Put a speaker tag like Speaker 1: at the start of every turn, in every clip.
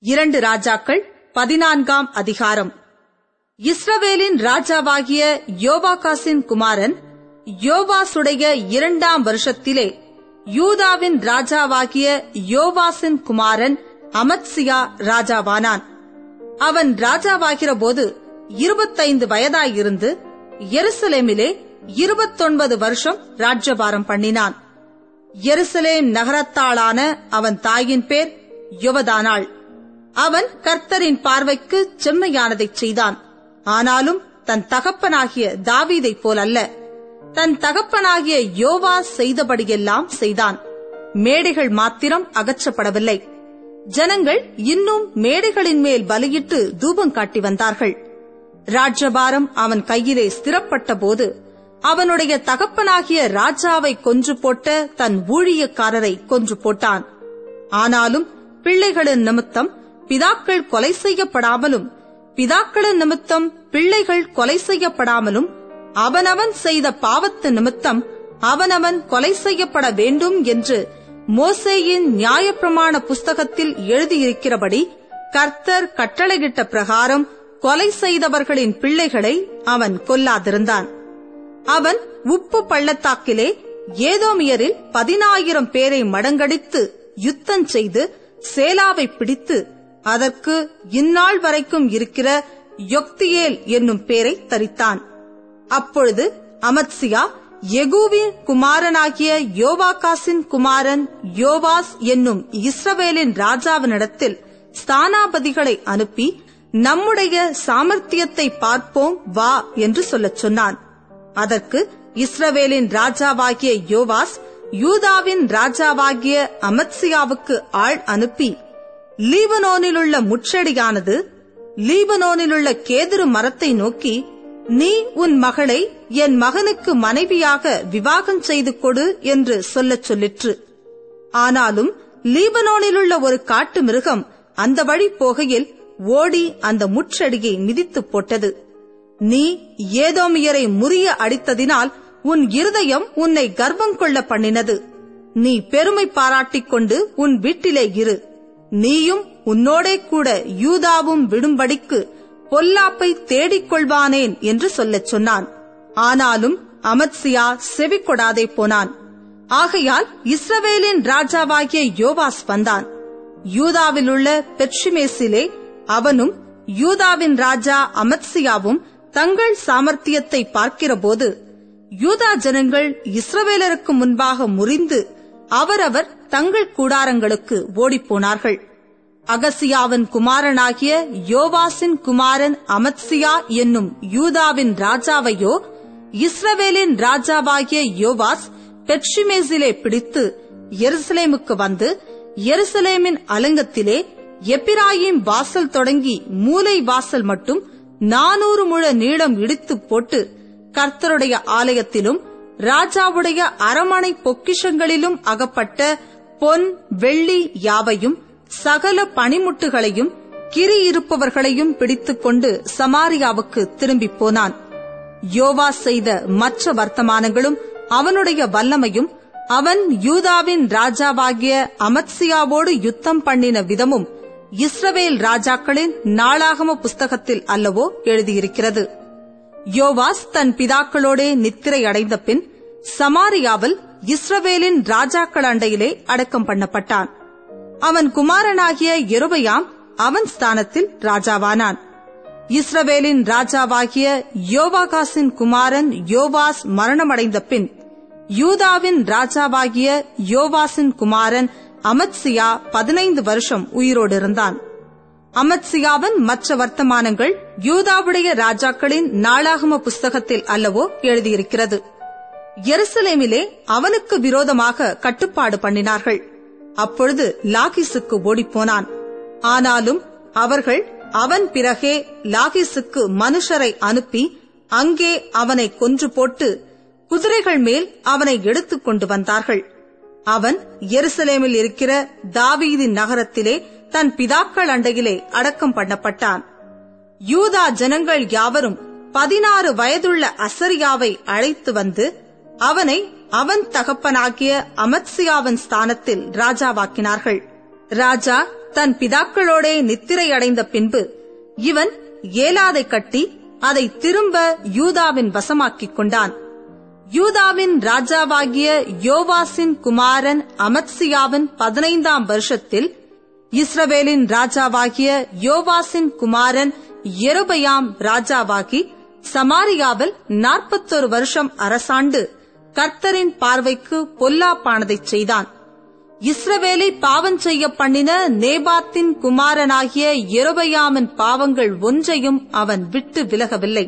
Speaker 1: இரண்டு ராஜாக்கள் பதினான்காம் அதிகாரம். இஸ்ரவேலின் ராஜாவாகிய யோவாகாசின் குமாரன் யோவாசுடைய இரண்டாம் வருஷத்திலே யூதாவின் ராஜாவாகிய யோவாசின் குமாரன் அமத்சியா ராஜாவானான். அவன் ராஜாவாகிற போது இருபத்தைந்து வயதாயிருந்து எருசலேமிலே இருபத்தொன்பது வருஷம் ராஜ்யபாரம் பண்ணினான். எருசலேம் நகரத்தாளான அவன் தாயின் பேர் யுவதானாள். அவன் கர்த்தரின் பார்வைக்கு செம்மையானதைச் செய்தான். ஆனாலும் தன் தகப்பனாகிய தாவீதைப் போலல்ல. தன் தகப்பனாகிய யோவா செய்தபடியெல்லாம் செய்தான். மேடைகள் மாத்திரம் அகற்றப்படவில்லை. ஜனங்கள் இன்னும் மேடைகளின் மேல் பலியிட்டு தூபம் காட்டி வந்தார்கள். ராஜ்யபாரம் அவன் கையிலே ஸ்திரப்பட்ட போது அவனுடைய தகப்பனாகிய ராஜாவை கொன்று போட்ட தன் ஊழியக்காரரை கொன்று போட்டான். ஆனாலும் பிள்ளைகளின் நிமித்தம் பிதாக்கள் கொலை செய்யப்படாமலும் பிதாக்களின் நிமித்தம் பிள்ளைகள் கொலை செய்யப்படாமலும் அவனவன் செய்த பாவத்து நிமித்தம் அவனவன் கொலை செய்யப்பட வேண்டும் என்று மோசேயின் நியாயப்பிரமாண புஸ்தகத்தில் எழுதியிருக்கிறபடி கர்த்தர் கட்டளையிட்ட பிரகாரம் கொலை செய்தவர்களின் பிள்ளைகளை அவன் கொல்லாதிருந்தான். அவன் உப்பு பள்ளத்தாக்கிலே ஏதோமியரில் பதினாயிரம் பேரை மடங்கடித்து யுத்தம் செய்து சேலாவை பிடித்து அதற்கு இந்நாள் வரைக்கும் இருக்கிற யொக்தியேல் என்னும் பெயரை தரித்தான். அப்பொழுது அமத்சியா எகுவின் குமாரனாகிய யோவாகாசின் குமாரன் யோவாஸ் என்னும் இஸ்ரவேலின் ராஜாவினிடத்தில் ஸ்தானாபதிகளை அனுப்பி நம்முடைய சாமர்த்தியத்தை பார்ப்போம் வா என்று சொல்லச் சொன்னான். அதற்கு இஸ்ரவேலின் ராஜாவாகிய யோவாஸ் யூதாவின் ராஜாவாகிய அமத்சியாவுக்கு ஆள் அனுப்பி லீபனோனிலுள்ள முச்செடியானது லீபனோனிலுள்ள கேதுரு மரத்தை நோக்கி நீ உன் மகளை என் மகனுக்கு மனைவியாக விவாகம் செய்து கொடு என்று சொல்லச் சொல்லிற்று. ஆனாலும் லீபனோனிலுள்ள ஒரு காட்டு மிருகம் அந்த வழி போகையில் ஓடி அந்த முற்றடியை மிதித்து போட்டது. நீ ஏதோமியரை முறிய அடித்ததினால் உன் இருதயம் உன்னை கர்ப்பம் கொள்ள பண்ணினது. நீ பெருமை பாராட்டிக் கொண்டு உன் வீட்டிலே இரு. நீயும் உன்னோடே கூட யூதாவும் விடும்படிக்கு பொல்லாப்பை தேடிக் கொள்வானேன் என்று சொல்லச் சொன்னான். ஆனாலும் அமத்சியா செவி கொடாதே போனான். ஆகையால் இஸ்ரவேலின் ராஜாவாகிய யோவாஸ் வந்தான். யூதாவில் உள்ள பெட்சிமேசிலே அவனும் யூதாவின் ராஜா அமத்சியாவும் தங்கள் சாமர்த்தியத்தை பார்க்கிறபோது யூதா ஜனங்கள் இஸ்ரவேலருக்கு முன்பாக முறிந்து அவரவர் தங்கள் கூடாரங்களுக்கு ஓடிப்போனார்கள். அகசியாவின் குமாரனாகிய யோவாசின் குமாரன் அமத்சியா என்னும் யூதாவின் ராஜாவையோ இஸ்ரவேலின் ராஜாவாகிய யோவாஸ் பெட்சிமேசிலே பிடித்து எருசலேமுக்கு வந்து எருசலேமின் அலங்கத்திலே எப்பிராயிம் வாசல் தொடங்கி மூலை வாசல் மட்டும் நானூறு முழ நீளம் இடித்து போட்டு கர்த்தருடைய ஆலயத்திலும் ராஜாவுடைய அரமனை பொக்கிஷங்களிலும் அகப்பட்ட பொன் வெள்ளி யாவையும் சகல பனிமுட்டுகளையும் கிரி இருப்பவர்களையும் பிடித்துக் கொண்டு சமாரியாவுக்கு திரும்பிப் போனான். யோவா செய்த மற்ற வர்த்தமானங்களும் அவனுடைய வல்லமையும் அவன் யூதாவின் ராஜாவாகிய அமத்சியாவோடு யுத்தம் பண்ணின விதமும் இஸ்ரவேல் ராஜாக்களின் நாளாகம புஸ்தகத்தில் அல்லவோ எழுதியிருக்கிறது. யோவாஸ் தன் பிதாக்களோடே நித்திரை அடைந்த பின் சமாரியாவில் இஸ்ரவேலின் ராஜாக்கள் அண்டையிலே அடக்கம் பண்ணப்பட்டான். அவன் குமாரனாகிய எருபயாம் அவன் ஸ்தானத்தில் ராஜாவானான். இஸ்ரவேலின் ராஜாவாகிய யோவாகாசின் குமாரன் யோவாஸ் மரணமடைந்த பின் யூதாவின் ராஜாவாகிய யோவாசின் குமாரன் அமத்சியா பதினைந்து வருஷம் உயிரோடு இருந்தான். அமத்சியாவின் மற்ற வர்த்தமானங்கள் யூதாவுடைய ராஜாக்களின் நாளாகம புஸ்தகத்தில் அல்லவோ எழுதியிருக்கிறது. எருசலேமிலே அவனுக்கு விரோதமாக கட்டுப்பாடு பண்ணினார்கள். அப்பொழுது லாகிசுக்கு ஓடிப்போனான். ஆனாலும் அவர்கள் அவன் பிறகே லாகிசுக்கு மனுஷரை அனுப்பி அங்கே அவனை கொன்று போட்டு குதிரைகள் மேல் அவனை எடுத்துக் கொண்டு வந்தார்கள். அவன் எருசலேமில் இருக்கிற தாவீதின் நகரத்திலே தன் பிதாக்கள் அண்டையிலே அடக்கம் பண்ணப்பட்டான். யூதா ஜனங்கள் யாவரும் பதினாறு வயதுள்ள அசரியாவை அழைத்து வந்து அவனை அவன் தகப்பனாகிய அமத்சியாவின் ஸ்தானத்தில் ராஜாவாக்கினார்கள். ராஜா தன் பிதாக்களோடே நித்திரை அடைந்த பின்பு இவன் ஏலாதை கட்டி அதை திரும்ப யூதாவின் வசமாக்கிக் கொண்டான். யூதாவின் ராஜாவாகிய யோவாசின் குமாரன் அமத்சியாவின் பதினைந்தாம் வருஷத்தில் இஸ்ரவேலின் ராஜாவாகிய யோவாசின் குமாரன் எருபயாம் ராஜாவாகி சமாரியாவில் நாற்பத்தொரு வருஷம் அரசாண்டு கர்த்தரின் பார்வைக்கு பொல்லாப்பானதைச் செய்தான். இஸ்ரவேலை பாவம் செய்ய பண்ணின நேபாத்தின் குமாரனாகிய எருபையாமின் பாவங்கள் ஒன்றையும் அவன் விட்டு விலகவில்லை.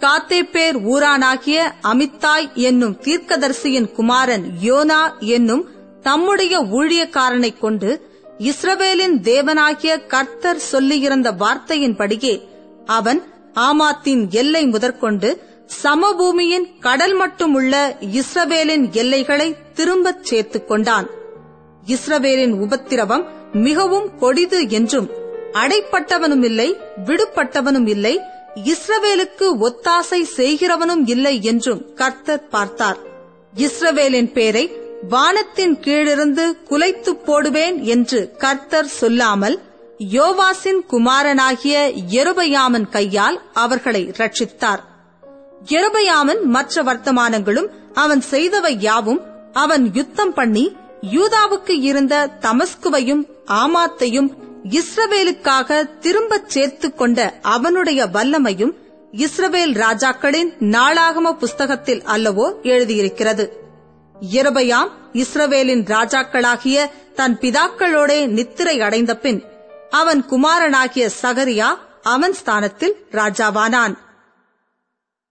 Speaker 1: காத்தேப்பேர் ஊரானாகிய அமித்தாய் என்னும் தீர்க்கதரிசியின் குமாரன் யோனா என்னும் தம்முடைய ஊழியக்காரனைக் கொண்டு இஸ்ரவேலின் தேவனாகிய கர்த்தர் சொல்லியிருந்த வார்த்தையின்படியே அவன் ஆமாத்தின் எல்லை முதற்கொண்டு சமபூமியின் கடல் மட்டுமுள்ள இஸ்ரவேலின் எல்லைகளை திரும்பச் சேர்த்துக் கொண்டான். இஸ்ரவேலின் உபத்திரவம் மிகவும் கொடிது என்றும் அடைப்பட்டவனும் இல்லை விடுபட்டவனும் இல்லை இஸ்ரவேலுக்கு ஒத்தாசை செய்கிறவனும் இல்லை என்றும் கர்த்தர் பார்த்தார். இஸ்ரவேலின் பேரை வானத்தின் கீழிருந்து குலைத்து போடுவேன் என்று கர்த்தர் சொல்லாமல் யோவாசின் குமாரனாகிய எருபையாமன் கையால் அவர்களை ரட்சித்தார் எருபையாமன் மற்ற வர்த்தமானங்களும் அவன் செய்தவை யாவும் அவன் யுத்தம் பண்ணி யூதாவுக்கு இருந்த தமஸ்குவையும் ஆமாத்தையும் இஸ்ரவேலுக்காக திரும்பச் சேர்த்துக் கொண்ட அவனுடைய வல்லமையும் இஸ்ரவேல் ராஜாக்களின் நாளாகம புஸ்தகத்தில் அல்லவோ எழுதியிருக்கிறது. எரபயாம் இஸ்ரவேலின் ராஜாக்களாகிய தன் பிதாக்களோடே நித்திரை அடைந்த பின் அவன் குமாரனாகிய சகரியா அவன் ஸ்தானத்தில் ராஜாவானான்.